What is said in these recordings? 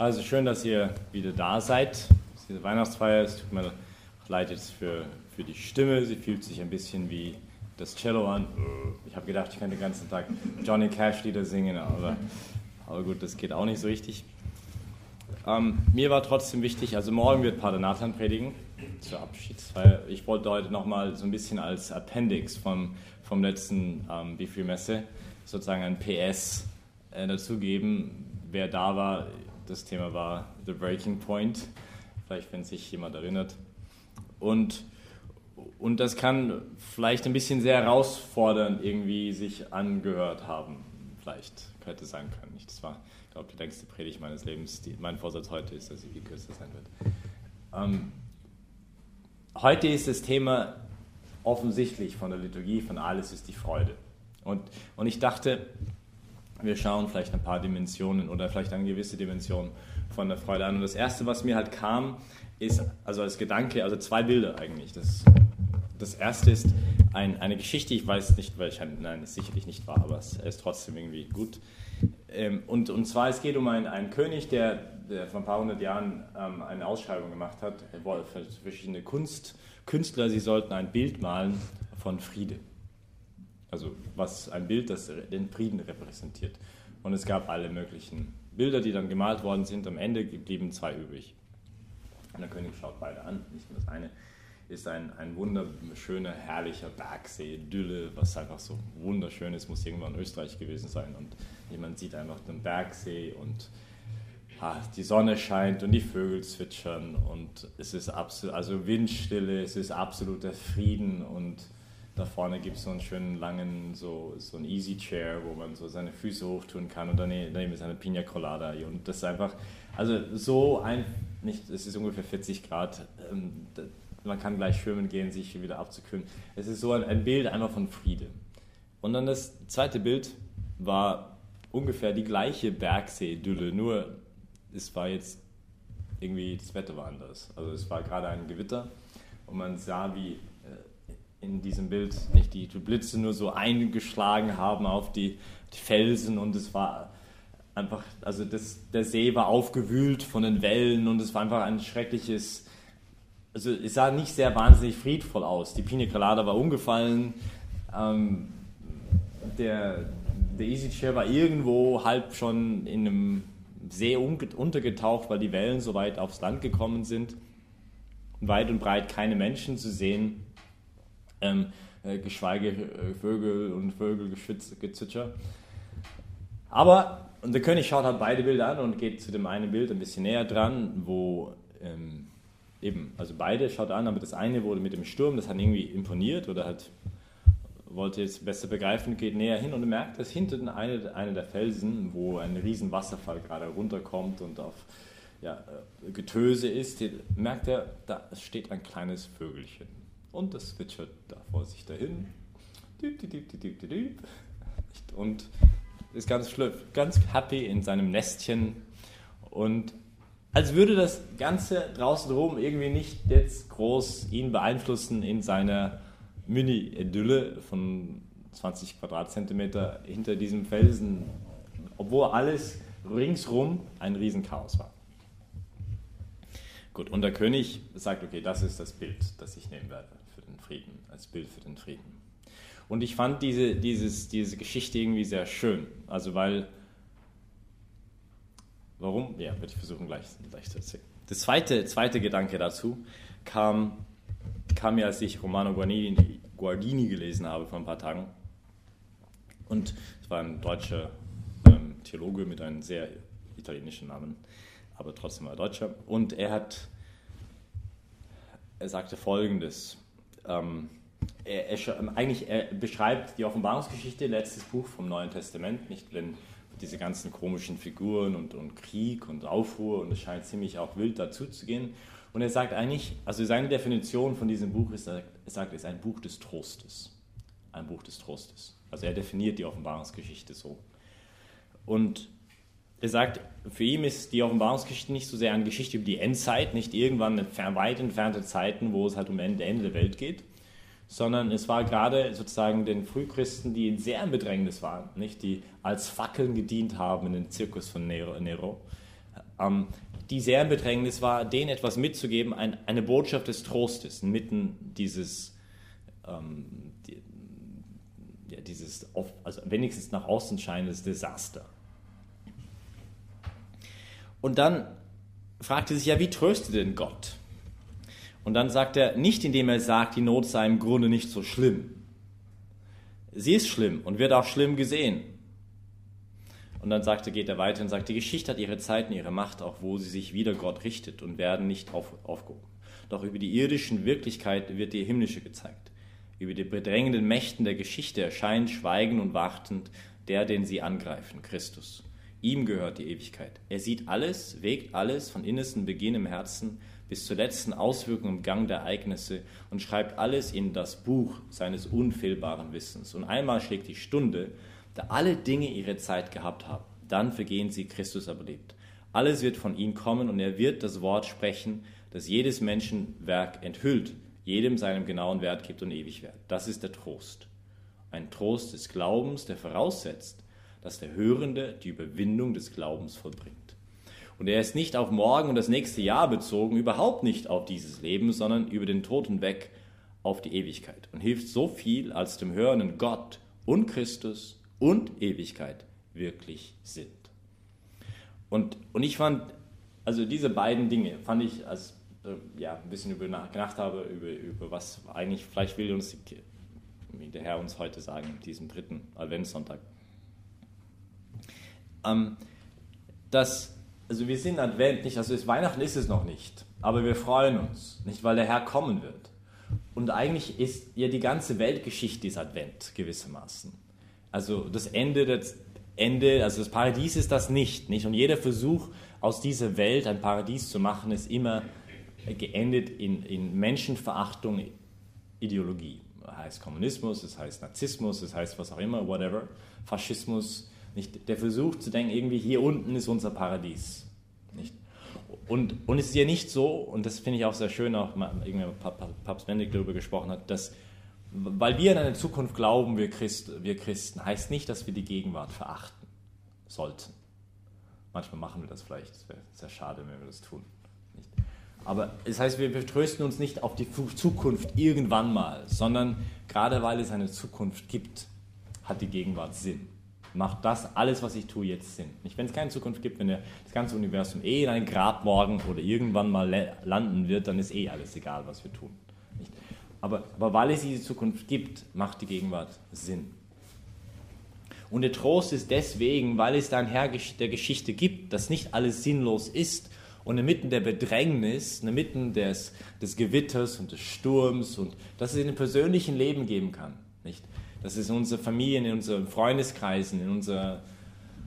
Also schön, dass ihr wieder da seid. Diese Weihnachtsfeier, es tut mir leid jetzt für, für die Stimme. Sie fühlt sich ein bisschen wie das Cello an. Ich habe gedacht, ich könnte den ganzen Tag Johnny Cash Lieder singen, aber, aber gut, das geht auch nicht so richtig. Ähm, mir war trotzdem wichtig, also morgen wird Pater Nathan predigen zur Abschiedsfeier. Ich wollte heute nochmal so ein bisschen als Appendix vom, vom letzten ähm, Bifree-Messe sozusagen ein PS äh, dazugeben. Wer da war, das Thema war The Breaking Point, vielleicht wenn sich jemand erinnert. Und, und das kann vielleicht ein bisschen sehr herausfordernd irgendwie sich angehört haben. Vielleicht könnte sein können. Das war, ich glaube, die längste Predigt meines Lebens. Die, mein Vorsatz heute ist, dass sie viel kürzer sein wird. Ähm, heute ist das Thema offensichtlich von der Liturgie, von alles ist die Freude. Und, und ich dachte, wir schauen vielleicht ein paar Dimensionen oder vielleicht eine gewisse Dimension von der Freude an. Und das Erste, was mir halt kam, ist, also als Gedanke, also zwei Bilder eigentlich. Das, das Erste ist ein, eine Geschichte, ich weiß nicht, welche, nein, ist sicherlich nicht wahr, aber es ist trotzdem irgendwie gut. Ähm, und, und zwar, es geht um einen, einen König, der, der vor ein paar hundert Jahren ähm, eine Ausschreibung gemacht hat, für verschiedene Kunst, Künstler, sie sollten ein Bild malen von Friede. Also was ein Bild, das den Frieden repräsentiert. Und es gab alle möglichen Bilder, die dann gemalt worden sind. Am Ende blieben zwei übrig. Und der König schaut beide an, nicht nur das eine ist ein, ein wunderschöner, herrlicher Bergsee, Idylle, was einfach so wunderschön ist, muss irgendwann in Österreich gewesen sein. Und jemand sieht einfach den Bergsee und ah, die Sonne scheint und die Vögel zwitschern und es ist absolut, also Windstille, es ist absoluter Frieden und da vorne gibt es so einen schönen langen, so, so ein Easy Chair, wo man so seine Füße hochtun kann und daneben, ist eine Pina Colada. Und das ist einfach, also so ein, nicht, es ist ungefähr 40 Grad, ähm, man kann gleich schwimmen gehen, sich wieder abzukühlen. Es ist so ein, ein Bild einfach von Friede. Und dann das zweite Bild war ungefähr die gleiche Bergsee-Idylle, nur es war jetzt irgendwie, das Wetter war anders. Also es war gerade ein Gewitter und man sah, wie in diesem Bild nicht die Blitze nur so eingeschlagen haben auf die, die Felsen und es war einfach, also das, der See war aufgewühlt von den Wellen und es war einfach ein schreckliches, also es sah nicht sehr wahnsinnig friedvoll aus. Die Pina Colada war umgefallen, ähm, der, der Easy Chair war irgendwo halb schon in einem See untergetaucht, weil die Wellen so weit aufs Land gekommen sind. Weit und breit keine Menschen zu sehen ähm, äh, geschweige äh, Vögel und Vögelgezwitscher. Aber und der König schaut halt beide Bilder an und geht zu dem einen Bild ein bisschen näher dran, wo ähm, eben, also beide schaut an, aber das eine wurde mit dem Sturm, das hat irgendwie imponiert oder hat wollte jetzt besser begreifen, geht näher hin und merkt, dass hinter eine, eine der Felsen, wo ein riesen Wasserfall gerade runterkommt und auf ja, äh, Getöse ist, merkt er, da steht ein kleines Vögelchen. Und das zwitschert da vor sich dahin. Und ist ganz, ganz happy in seinem Nestchen. Und als würde das Ganze draußen rum irgendwie nicht jetzt groß ihn beeinflussen in seiner Mini-Idylle von 20 Quadratzentimeter hinter diesem Felsen, obwohl alles ringsrum ein Riesenchaos war. Gut, und der König sagt, okay, das ist das Bild, das ich nehmen werde. Frieden, als Bild für den Frieden. Und ich fand diese, dieses, diese Geschichte irgendwie sehr schön. Also weil, warum? Ja, werde ich versuchen gleich, gleich zu erzählen. Der zweite, zweite Gedanke dazu kam, kam mir, als ich Romano Guardini, Guardini gelesen habe vor ein paar Tagen. Und es war ein deutscher ähm, Theologe mit einem sehr italienischen Namen, aber trotzdem war er Deutscher. Und er hat, er sagte Folgendes ähm, er, er, eigentlich er beschreibt die Offenbarungsgeschichte, letztes Buch vom Neuen Testament, nicht wenn diese ganzen komischen Figuren und, und Krieg und Aufruhr und es scheint ziemlich auch wild dazu zu gehen. Und er sagt eigentlich, also seine Definition von diesem Buch ist, er sagt, es ist ein Buch des Trostes. Ein Buch des Trostes. Also er definiert die Offenbarungsgeschichte so. Und er sagt, für ihn ist die Offenbarungsgeschichte nicht so sehr eine Geschichte über die Endzeit, nicht irgendwann weit entfernte Zeiten, wo es halt um Ende, Ende der Welt geht, sondern es war gerade sozusagen den Frühchristen, die in sehr im Bedrängnis waren, nicht? die als Fackeln gedient haben in den Zirkus von Nero, Nero ähm, die sehr im Bedrängnis war, denen etwas mitzugeben, ein, eine Botschaft des Trostes inmitten dieses, ähm, ja, dieses also wenigstens nach außen scheinendes Desaster. Und dann fragte sich ja, wie tröstet denn Gott? Und dann sagt er, nicht indem er sagt, die Not sei im Grunde nicht so schlimm. Sie ist schlimm und wird auch schlimm gesehen. Und dann sagte, geht er weiter und sagt, die Geschichte hat ihre Zeiten, ihre Macht, auch wo sie sich wieder Gott richtet und werden nicht auf, aufgehoben. Doch über die irdischen Wirklichkeit wird die himmlische gezeigt. Über die bedrängenden Mächten der Geschichte erscheint schweigend und wartend der, den sie angreifen, Christus. Ihm gehört die Ewigkeit. Er sieht alles, wägt alles von innerstem Beginn im Herzen bis zur letzten Auswirkung im Gang der Ereignisse und schreibt alles in das Buch seines unfehlbaren Wissens. Und einmal schlägt die Stunde, da alle Dinge ihre Zeit gehabt haben. Dann vergehen sie, Christus aber lebt. Alles wird von ihm kommen und er wird das Wort sprechen, das jedes Menschenwerk enthüllt, jedem seinem genauen Wert gibt und ewig Wert. Das ist der Trost. Ein Trost des Glaubens, der voraussetzt, dass der Hörende die Überwindung des Glaubens vollbringt. Und er ist nicht auf morgen und das nächste Jahr bezogen, überhaupt nicht auf dieses Leben, sondern über den Tod hinweg auf die Ewigkeit und hilft so viel, als dem Hörenden Gott und Christus und Ewigkeit wirklich sind. Und, und ich fand, also diese beiden Dinge fand ich, als äh, ja, ein bisschen über nachgedacht habe, über, über was eigentlich, vielleicht will uns der Herr uns heute sagen, diesem dritten Adventssonntag. Ähm, dass, also wir sind Advent nicht, also ist, Weihnachten ist es noch nicht, aber wir freuen uns, nicht, weil der Herr kommen wird. Und eigentlich ist ja die ganze Weltgeschichte ist Advent gewissermaßen. Also das Ende, das Ende, also das Paradies ist das nicht, nicht? Und jeder Versuch aus dieser Welt ein Paradies zu machen, ist immer geendet in, in Menschenverachtung, Ideologie. Das heißt Kommunismus, das heißt Narzissmus, das heißt was auch immer, whatever, Faschismus. Nicht? Der Versuch zu denken, irgendwie hier unten ist unser Paradies. Nicht? Und, und es ist ja nicht so, und das finde ich auch sehr schön, auch irgendwie Papst Benedikt darüber gesprochen hat, dass weil wir an eine Zukunft glauben, wir, Christ, wir Christen, heißt nicht, dass wir die Gegenwart verachten sollten. Manchmal machen wir das vielleicht, es wäre sehr schade, wenn wir das tun. Nicht? Aber es heißt, wir trösten uns nicht auf die Zukunft irgendwann mal, sondern gerade weil es eine Zukunft gibt, hat die Gegenwart Sinn. Macht das alles, was ich tue, jetzt Sinn. Nicht, wenn es keine Zukunft gibt, wenn das ganze Universum eh in ein Grab morgen oder irgendwann mal landen wird, dann ist eh alles egal, was wir tun. Aber, aber weil es diese Zukunft gibt, macht die Gegenwart Sinn. Und der Trost ist deswegen, weil es da ein Herr der Geschichte gibt, dass nicht alles sinnlos ist und inmitten der Bedrängnis, inmitten des, des Gewitters und des Sturms und dass es in dem persönlichen Leben geben kann. Nicht? Dass es in unseren Familien, in unseren Freundeskreisen, in unserer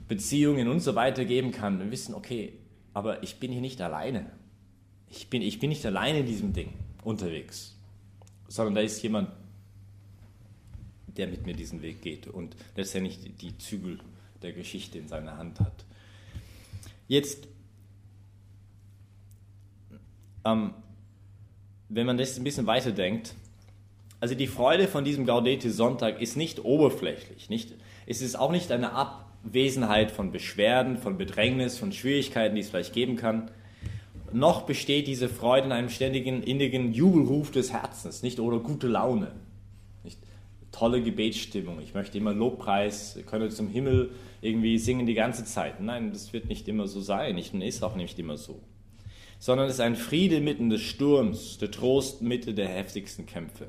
Beziehungen und so weiter geben kann. Wir wissen, okay, aber ich bin hier nicht alleine. Ich bin, ich bin nicht alleine in diesem Ding unterwegs sondern da ist jemand, der mit mir diesen Weg geht und letztendlich die Zügel der Geschichte in seiner Hand hat. Jetzt, ähm, wenn man das ein bisschen weiterdenkt, also die Freude von diesem Gaudete Sonntag ist nicht oberflächlich, nicht, es ist auch nicht eine Abwesenheit von Beschwerden, von Bedrängnis, von Schwierigkeiten, die es vielleicht geben kann, noch besteht diese Freude in einem ständigen, innigen Jubelruf des Herzens, nicht oder gute Laune, nicht tolle Gebetsstimmung. Ich möchte immer Lobpreis, könne zum Himmel irgendwie singen die ganze Zeit. Nein, das wird nicht immer so sein, nicht und ist auch nicht immer so. Sondern es ist ein Friede mitten des Sturms, der Trost Mitte der heftigsten Kämpfe.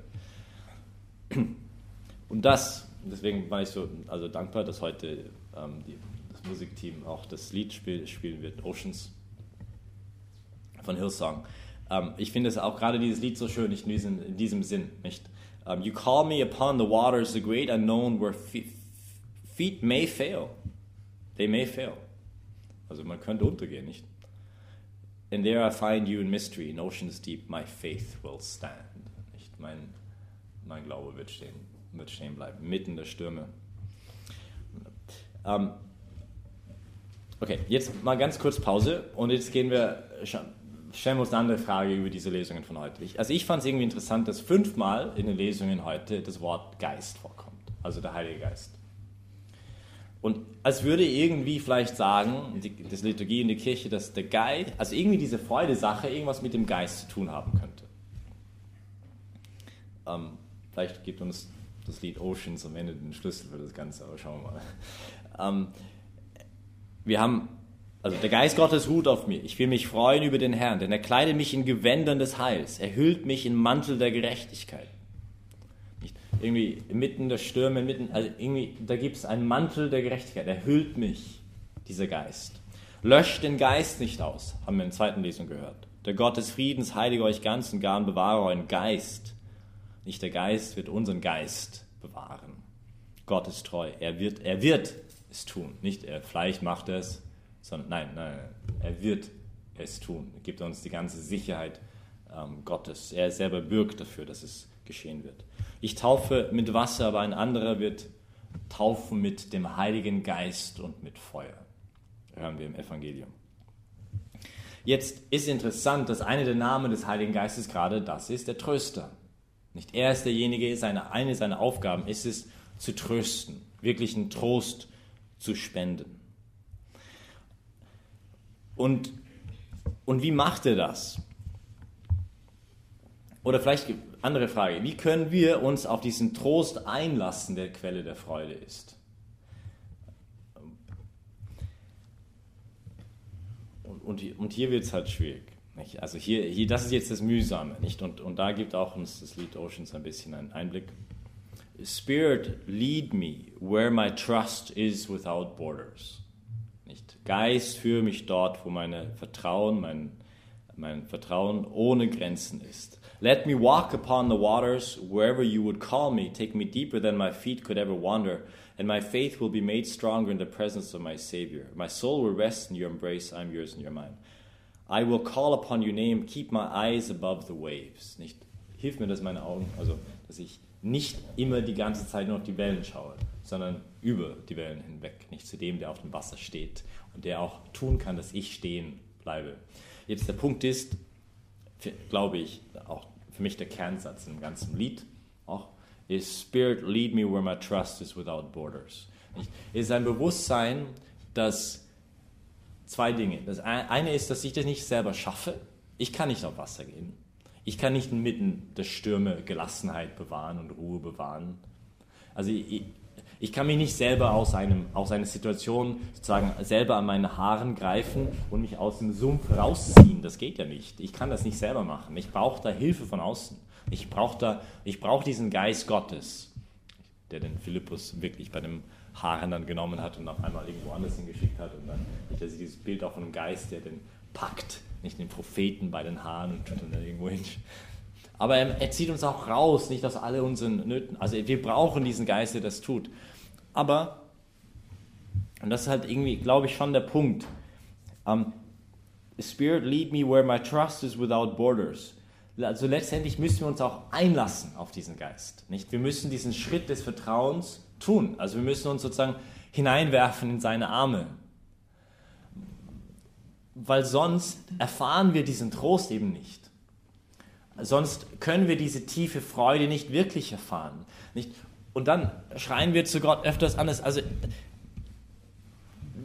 Und das, deswegen war ich so also dankbar, dass heute ähm, die, das Musikteam auch das Lied spiel, spielen wird, Oceans von Hillsong. Ähm, ich finde es auch gerade dieses Lied so schön, nicht in diesem, in diesem Sinn. Nicht? Um, you call me upon the waters, the great unknown, where feet may fail. They may fail. Also man könnte untergehen, nicht? And there I find you in mystery, in oceans deep, my faith will stand. Nicht? Mein, mein Glaube wird stehen, wird stehen bleiben, mitten der Stürme. Ähm, okay, jetzt mal ganz kurz Pause und jetzt gehen wir stellen wir uns eine andere Frage über diese Lesungen von heute. Also ich fand es irgendwie interessant, dass fünfmal in den Lesungen heute das Wort Geist vorkommt, also der Heilige Geist. und als würde irgendwie vielleicht sagen, die, das Liturgie in der Kirche, dass der Geist, also irgendwie diese Freude-Sache irgendwas mit dem Geist zu tun haben könnte. Ähm, vielleicht gibt uns das Lied Oceans am Ende den Schlüssel für das Ganze, aber schauen wir mal. Ähm, wir haben, also der Geist Gottes ruht auf mir. Ich will mich freuen über den Herrn, denn er kleidet mich in Gewändern des Heils. Er hüllt mich in Mantel der Gerechtigkeit irgendwie mitten der Stürme, mitten, also irgendwie, da gibt es einen Mantel der Gerechtigkeit, er hüllt mich, dieser Geist. Löscht den Geist nicht aus, haben wir in der zweiten Lesung gehört. Der Gott des Friedens heilige euch ganz und gar und bewahre euren Geist. Nicht der Geist wird unseren Geist bewahren. Gott ist treu. Er wird, er wird es tun. Nicht er vielleicht macht es, sondern nein, nein, er wird es tun. Er gibt uns die ganze Sicherheit ähm, Gottes. Er selber bürgt dafür, dass es geschehen wird. Ich taufe mit Wasser, aber ein anderer wird taufen mit dem Heiligen Geist und mit Feuer. Hören wir im Evangelium. Jetzt ist interessant, dass einer der Namen des Heiligen Geistes gerade das ist, der Tröster. Nicht er ist derjenige, seine, eine seiner Aufgaben ist es, zu trösten, wirklichen Trost zu spenden. Und, und wie macht er das? Oder vielleicht andere Frage, wie können wir uns auf diesen Trost einlassen, der Quelle der Freude ist? Und, und, und hier wird es halt schwierig. Nicht? Also hier, hier, das ist jetzt das Mühsame, nicht? Und, und da gibt auch uns das Lied Oceans ein bisschen einen Einblick. Spirit, lead me where my trust is without borders. Nicht? Geist, führe mich dort, wo meine Vertrauen, mein, mein Vertrauen ohne Grenzen ist. Let me walk upon the waters wherever you would call me. Take me deeper than my feet could ever wander, and my faith will be made stronger in the presence of my Savior. My soul will rest in your embrace. I'm yours and you're mine. I will call upon your name. Keep my eyes above the waves. Nicht, hilf mir, dass meine Augen, also dass ich nicht immer die ganze Zeit nur auf die Wellen schaue, sondern über die Wellen hinweg. Nicht zu dem, der auf dem Wasser steht und der auch tun kann, dass ich stehen bleibe. Jetzt der Punkt ist, glaube ich, auch für mich der Kernsatz im ganzen Lied auch, ist Spirit, lead me where my trust is without borders. Es ist ein Bewusstsein, dass zwei Dinge. Das eine ist, dass ich das nicht selber schaffe. Ich kann nicht auf Wasser gehen. Ich kann nicht inmitten der Stürme Gelassenheit bewahren und Ruhe bewahren. Also ich, ich kann mich nicht selber aus, einem, aus einer Situation sozusagen selber an meine Haaren greifen und mich aus dem Sumpf rausziehen. Das geht ja nicht. Ich kann das nicht selber machen. Ich brauche da Hilfe von außen. Ich brauche brauch diesen Geist Gottes, der den Philippus wirklich bei dem Haaren dann genommen hat und auf einmal irgendwo anders hingeschickt hat. Und dann hat er dieses Bild auch von einem Geist, der den packt, nicht den Propheten bei den Haaren und tut dann irgendwo hin. Aber er, zieht uns auch raus, nicht aus all unseren Nöten. Also wir brauchen diesen Geist, der das tut. Aber, und das ist halt irgendwie, glaube ich, schon der Punkt. Um, Spirit, lead me where my trust is without borders. Also letztendlich müssen wir uns auch einlassen auf diesen Geist. Nicht? Wir müssen diesen Schritt des Vertrauens tun. Also wir müssen uns sozusagen hineinwerfen in seine Arme. Weil sonst erfahren wir diesen Trost eben nicht. Sonst können wir diese tiefe Freude nicht wirklich erfahren. Nicht? Und dann schreien wir zu Gott öfters anders. Also,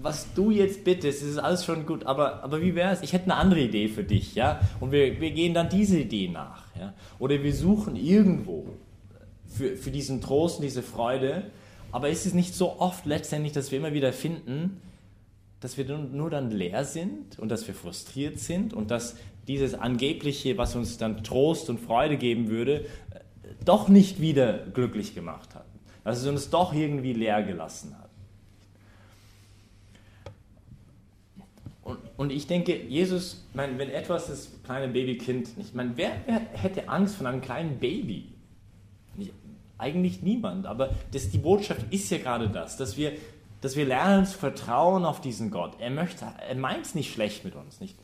was du jetzt bittest, ist alles schon gut, aber, aber wie wäre es? Ich hätte eine andere Idee für dich, ja? Und wir, wir gehen dann diese Idee nach, ja? Oder wir suchen irgendwo für, für diesen Trost und diese Freude, aber ist es nicht so oft letztendlich, dass wir immer wieder finden, dass wir nur dann leer sind und dass wir frustriert sind und dass dieses angebliche, was uns dann Trost und Freude geben würde, doch nicht wieder glücklich gemacht hat. Dass es uns doch irgendwie leer gelassen hat. Und, und ich denke, Jesus, mein, wenn etwas das kleine Babykind, ich meine, wer, wer hätte Angst von einem kleinen Baby? Eigentlich niemand, aber das, die Botschaft ist ja gerade das, dass wir, dass wir lernen zu vertrauen auf diesen Gott. Er möchte, er meint es nicht schlecht mit uns, nicht?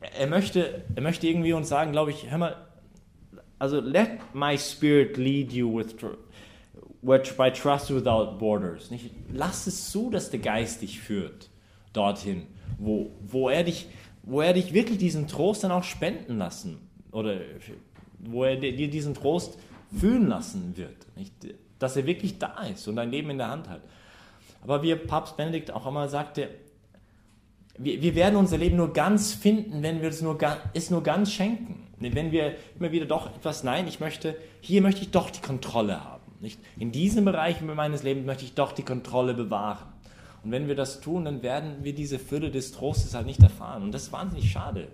Er möchte, er möchte irgendwie uns sagen, glaube ich, hör mal, also let my spirit lead you with by trust without borders. Nicht? Lass es zu, dass der Geist dich führt dorthin, wo, wo, er dich, wo er dich wirklich diesen Trost dann auch spenden lassen oder wo er dir diesen Trost fühlen lassen wird. Nicht? Dass er wirklich da ist und dein Leben in der Hand hat. Aber wie Papst Benedikt auch einmal sagte, wir, wir werden unser Leben nur ganz finden, wenn wir es nur, es nur ganz schenken. Wenn wir immer wieder doch etwas, nein, ich möchte, hier möchte ich doch die Kontrolle haben. Nicht? In diesem Bereich meines Lebens möchte ich doch die Kontrolle bewahren. Und wenn wir das tun, dann werden wir diese Fülle des Trostes halt nicht erfahren. Und das ist wahnsinnig schade.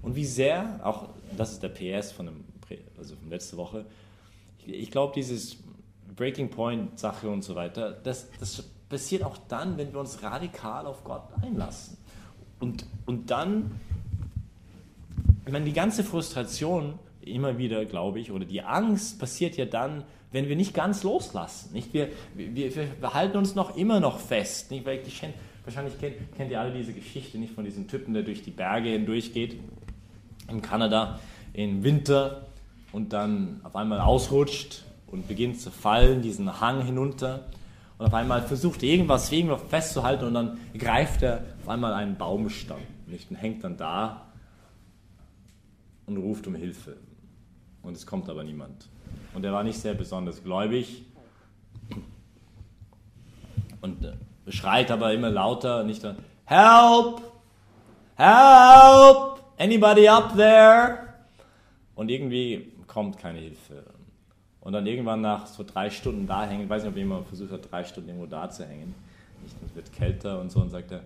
Und wie sehr, auch das ist der PS von, dem, also letzte Woche, ich, ich glaube, dieses Breaking Point Sache und so weiter, das, das passiert auch dann, wenn wir uns radikal auf Gott einlassen. Und, und dann, ich meine, die ganze Frustration immer wieder, glaube ich, oder die Angst passiert ja dann, wenn wir nicht ganz loslassen. Nicht? Wir, wir, wir halten uns noch immer noch fest. Nicht? Weil ich, wahrscheinlich kennt, kennt ihr alle diese Geschichte nicht von diesem Typen, der durch die Berge hindurch geht in Kanada im Winter und dann auf einmal ausrutscht und beginnt zu fallen, diesen Hang hinunter und auf einmal versucht irgendwas irgendwo festzuhalten und dann greift er auf einmal einen Baumstamm nicht? und hängt dann da und ruft um Hilfe. Und es kommt aber niemand. Und er war nicht sehr besonders gläubig und äh, schreit aber immer lauter, nicht dann, Help! Help! Anybody up there? Und irgendwie kommt keine Hilfe. Und dann irgendwann nach so drei Stunden da hängen, ich weiß nicht, ob jemand versucht hat, drei Stunden irgendwo da zu hängen. Es wird kälter und so und sagt er,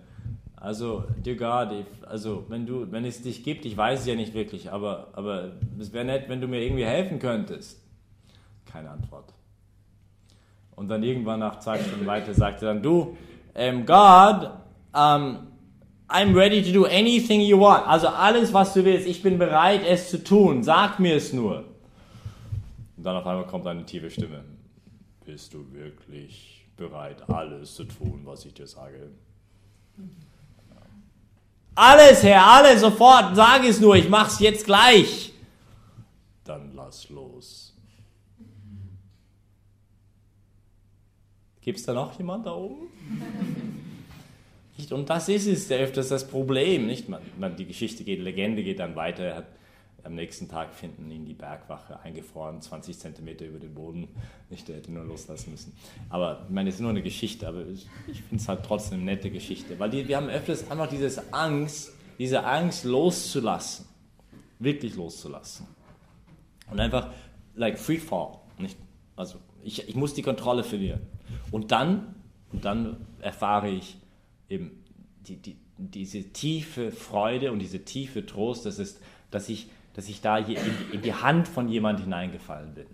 also, dear God, if, also wenn du, wenn es dich gibt, ich weiß es ja nicht wirklich, aber, aber es wäre nett, wenn du mir irgendwie helfen könntest. Keine Antwort. Und dann irgendwann nach zwei Stunden weiter sagt er dann, du, ähm, God, um, I'm ready to do anything you want. Also alles, was du willst, ich bin bereit, es zu tun. Sag mir es nur. Und dann auf einmal kommt eine tiefe Stimme. Bist du wirklich bereit, alles zu tun, was ich dir sage? Alles, Herr, alles, sofort, sag es nur, ich mach's jetzt gleich. Dann lass los. Gibt's da noch jemand da oben? Und das ist es öfters das Problem. Nicht? Man, man, die Geschichte geht, Legende geht dann weiter. Er hat am nächsten Tag finden ihn die Bergwache eingefroren, 20 Zentimeter über den Boden. Nicht, der hätte nur loslassen müssen. Aber ich meine, es ist nur eine Geschichte, aber ich finde es halt trotzdem eine nette Geschichte. Weil die, wir haben öfters einfach diese Angst, diese Angst loszulassen. Wirklich loszulassen. Und einfach, like free fall. Nicht? Also, ich, ich muss die Kontrolle verlieren. Und dann, und dann erfahre ich eben die, die, diese tiefe Freude und diese tiefe Trost, das ist, dass ich dass ich da in, in die Hand von jemand hineingefallen bin.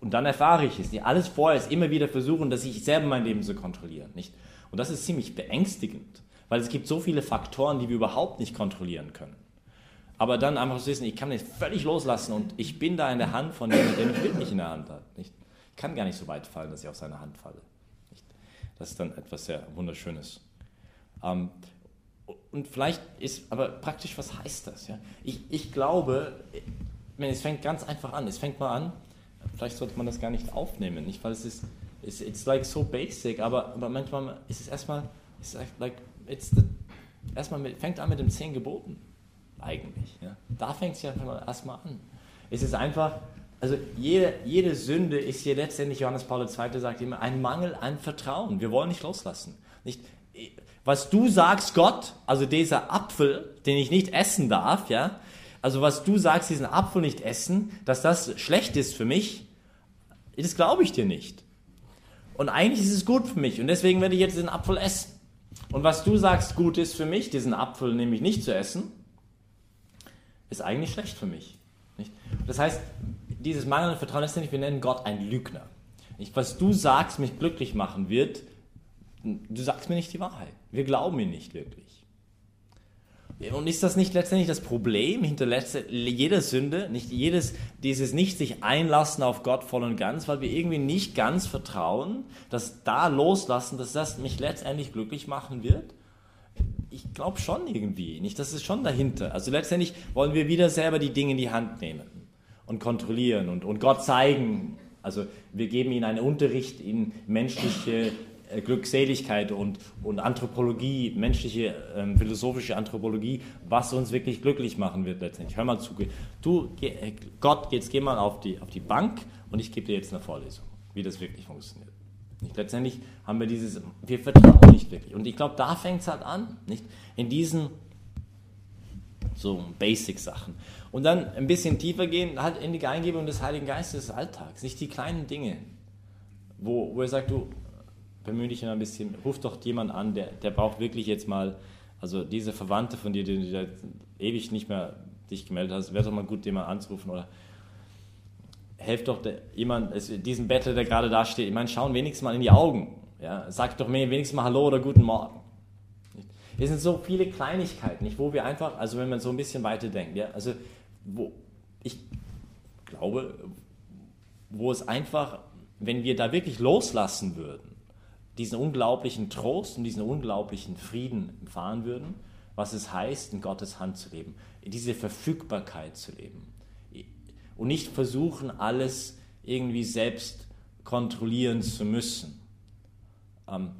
Und dann erfahre ich es. Alles vorher ist immer wieder versuchen, dass ich selber mein Leben zu kontrollieren. Nicht? Und das ist ziemlich beängstigend, weil es gibt so viele Faktoren, die wir überhaupt nicht kontrollieren können. Aber dann einfach zu wissen, ich kann es völlig loslassen und ich bin da in der Hand von jemandem, der mich wirklich in der Hand hat. Nicht? Ich kann gar nicht so weit fallen, dass ich auf seine Hand falle. Nicht? Das ist dann etwas sehr Wunderschönes. Ähm, und vielleicht ist, aber praktisch, was heißt das? Ja? Ich, ich glaube, es fängt ganz einfach an. Es fängt mal an, vielleicht sollte man das gar nicht aufnehmen, nicht? weil es ist, it's, it's like so basic, aber, aber manchmal ist es erstmal, it's like, it's the, erstmal mit, fängt an mit den zehn Geboten, eigentlich. Ja? Da fängt es ja erstmal an. Es ist einfach, also jede, jede Sünde ist hier letztendlich, Johannes Paul II. sagt immer, ein Mangel an Vertrauen. Wir wollen nicht loslassen. Nicht, was du sagst, Gott, also dieser Apfel, den ich nicht essen darf, ja, also was du sagst, diesen Apfel nicht essen, dass das schlecht ist für mich, das glaube ich dir nicht. Und eigentlich ist es gut für mich und deswegen werde ich jetzt den Apfel essen. Und was du sagst, gut ist für mich, diesen Apfel nämlich nicht zu essen, ist eigentlich schlecht für mich. Nicht? Das heißt, dieses mangelnde Vertrauen ist nicht, wir nennen Gott ein Lügner. Nicht? Was du sagst, mich glücklich machen wird, du sagst mir nicht die Wahrheit. Wir glauben ihn nicht wirklich. Und ist das nicht letztendlich das Problem hinter jeder Sünde, nicht jedes, dieses nicht sich einlassen auf Gott voll und ganz, weil wir irgendwie nicht ganz vertrauen, dass da loslassen, dass das mich letztendlich glücklich machen wird? Ich glaube schon irgendwie, nicht, das ist schon dahinter. Also letztendlich wollen wir wieder selber die Dinge in die Hand nehmen und kontrollieren und, und Gott zeigen. Also wir geben ihnen einen Unterricht in menschliche Glückseligkeit und, und Anthropologie, menschliche, ähm, philosophische Anthropologie, was uns wirklich glücklich machen wird letztendlich. Hör mal zu. Du, äh, Gott, jetzt geh mal auf die, auf die Bank und ich gebe dir jetzt eine Vorlesung, wie das wirklich funktioniert. Nicht? Letztendlich haben wir dieses, wir vertrauen nicht wirklich. Und ich glaube, da fängt es halt an, nicht? In diesen so Basic-Sachen. Und dann ein bisschen tiefer gehen, halt in die Eingebung des Heiligen Geistes des Alltags, nicht die kleinen Dinge, wo, wo er sagt, du, bemühe dich ein bisschen, ruf doch jemand an, der, der braucht wirklich jetzt mal, also diese Verwandte von dir, die du ewig nicht mehr dich gemeldet hast, wäre doch mal gut, den mal anzurufen oder helft doch der, diesen Bettler, der gerade da steht, ich meine, schauen wenigstens mal in die Augen, ja, sag doch mir wenigstens mal Hallo oder Guten Morgen. Es sind so viele Kleinigkeiten, nicht, wo wir einfach, also wenn man so ein bisschen weiter denkt, ja, also wo ich glaube, wo es einfach, wenn wir da wirklich loslassen würden, diesen unglaublichen Trost und diesen unglaublichen Frieden erfahren würden, was es heißt, in Gottes Hand zu leben, in diese Verfügbarkeit zu leben. Und nicht versuchen, alles irgendwie selbst kontrollieren zu müssen. Ähm,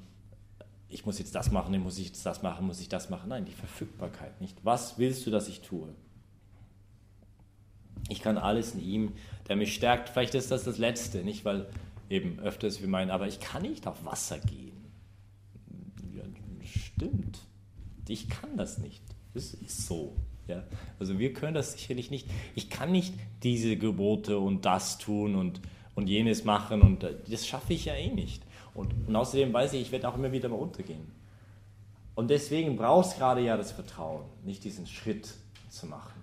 ich muss jetzt das machen, muss ich jetzt das machen, muss ich das machen. Nein, die Verfügbarkeit nicht. Was willst du, dass ich tue? Ich kann alles in ihm, der mich stärkt. Vielleicht ist das das Letzte, nicht weil eben öfters wir meinen, aber ich kann nicht auf Wasser gehen. Ja, stimmt. Ich kann das nicht. Das ist so. Ja? Also wir können das sicherlich nicht. Ich kann nicht diese Gebote und das tun und, und jenes machen und das schaffe ich ja eh nicht. Und, und außerdem weiß ich, ich werde auch immer wieder mal untergehen. Und deswegen brauchst gerade ja das Vertrauen, nicht diesen Schritt zu machen.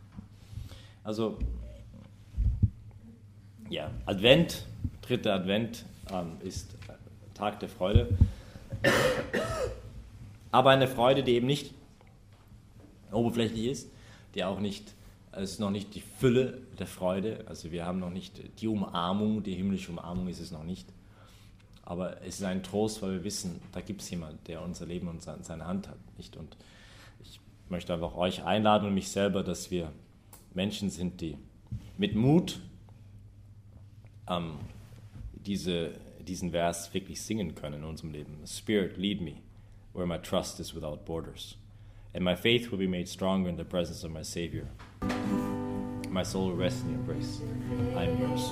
Also, ja, Advent, dritter Advent ähm, ist Tag der Freude. Aber eine Freude, die eben nicht oberflächlich ist, die auch nicht, es ist noch nicht die Fülle der Freude, also wir haben noch nicht die Umarmung, die himmlische Umarmung ist es noch nicht. Aber es ist ein Trost, weil wir wissen, da gibt es jemanden, der unser Leben in seiner Hand hat. Nicht? Und ich möchte einfach euch einladen und mich selber, dass wir Menschen sind, die mit Mut ähm, diese, diesen Vers wirklich singen können in unserem Leben. Spirit, lead me where my trust is without borders. And my faith will be made stronger in the presence of my Savior. My soul will rest in your embrace. I am yours,